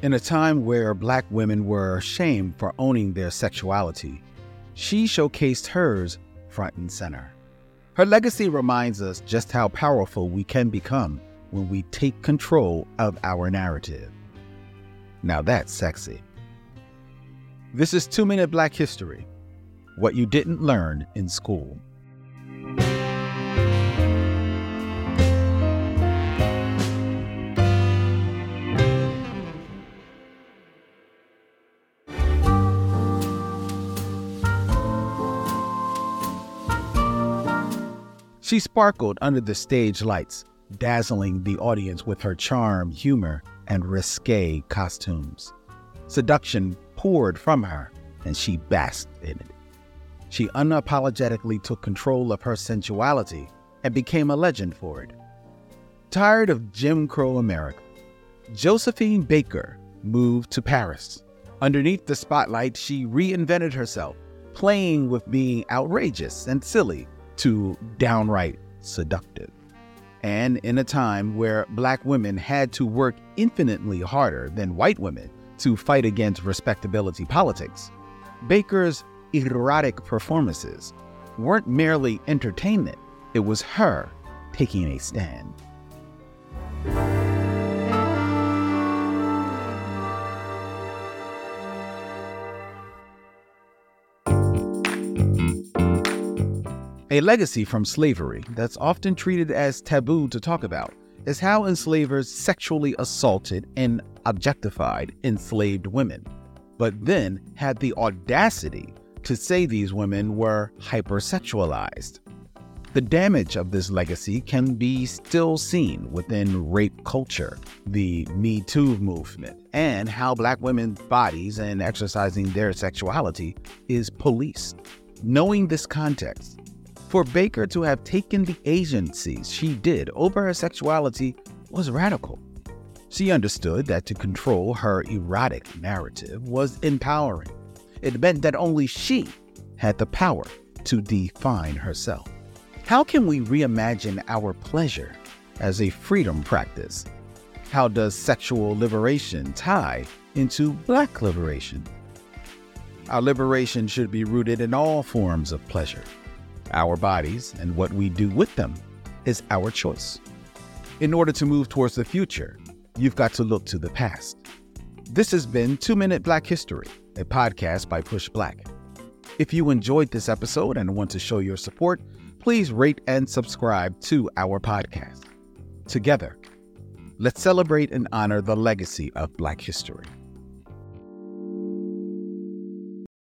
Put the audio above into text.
In a time where black women were shamed for owning their sexuality, she showcased hers front and center. Her legacy reminds us just how powerful we can become when we take control of our narrative. Now that's sexy. This is Two Minute Black History What You Didn't Learn in School. She sparkled under the stage lights, dazzling the audience with her charm, humor, and risque costumes. Seduction poured from her, and she basked in it. She unapologetically took control of her sensuality and became a legend for it. Tired of Jim Crow America, Josephine Baker moved to Paris. Underneath the spotlight, she reinvented herself, playing with being outrageous and silly to downright seductive. And in a time where black women had to work infinitely harder than white women to fight against respectability politics, Baker's erotic performances weren't merely entertainment, it was her taking a stand. A legacy from slavery that's often treated as taboo to talk about is how enslavers sexually assaulted and objectified enslaved women, but then had the audacity to say these women were hypersexualized. The damage of this legacy can be still seen within rape culture, the Me Too movement, and how black women's bodies and exercising their sexuality is policed. Knowing this context, for Baker to have taken the agencies she did over her sexuality was radical. She understood that to control her erotic narrative was empowering. It meant that only she had the power to define herself. How can we reimagine our pleasure as a freedom practice? How does sexual liberation tie into Black liberation? Our liberation should be rooted in all forms of pleasure our bodies, and what we do with them is our choice. In order to move towards the future, you've got to look to the past. This has been Two Minute Black History, a podcast by PushBlack. If you enjoyed this episode and want to show your support, please rate and subscribe to our podcast. Together, let's celebrate and honor the legacy of Black history.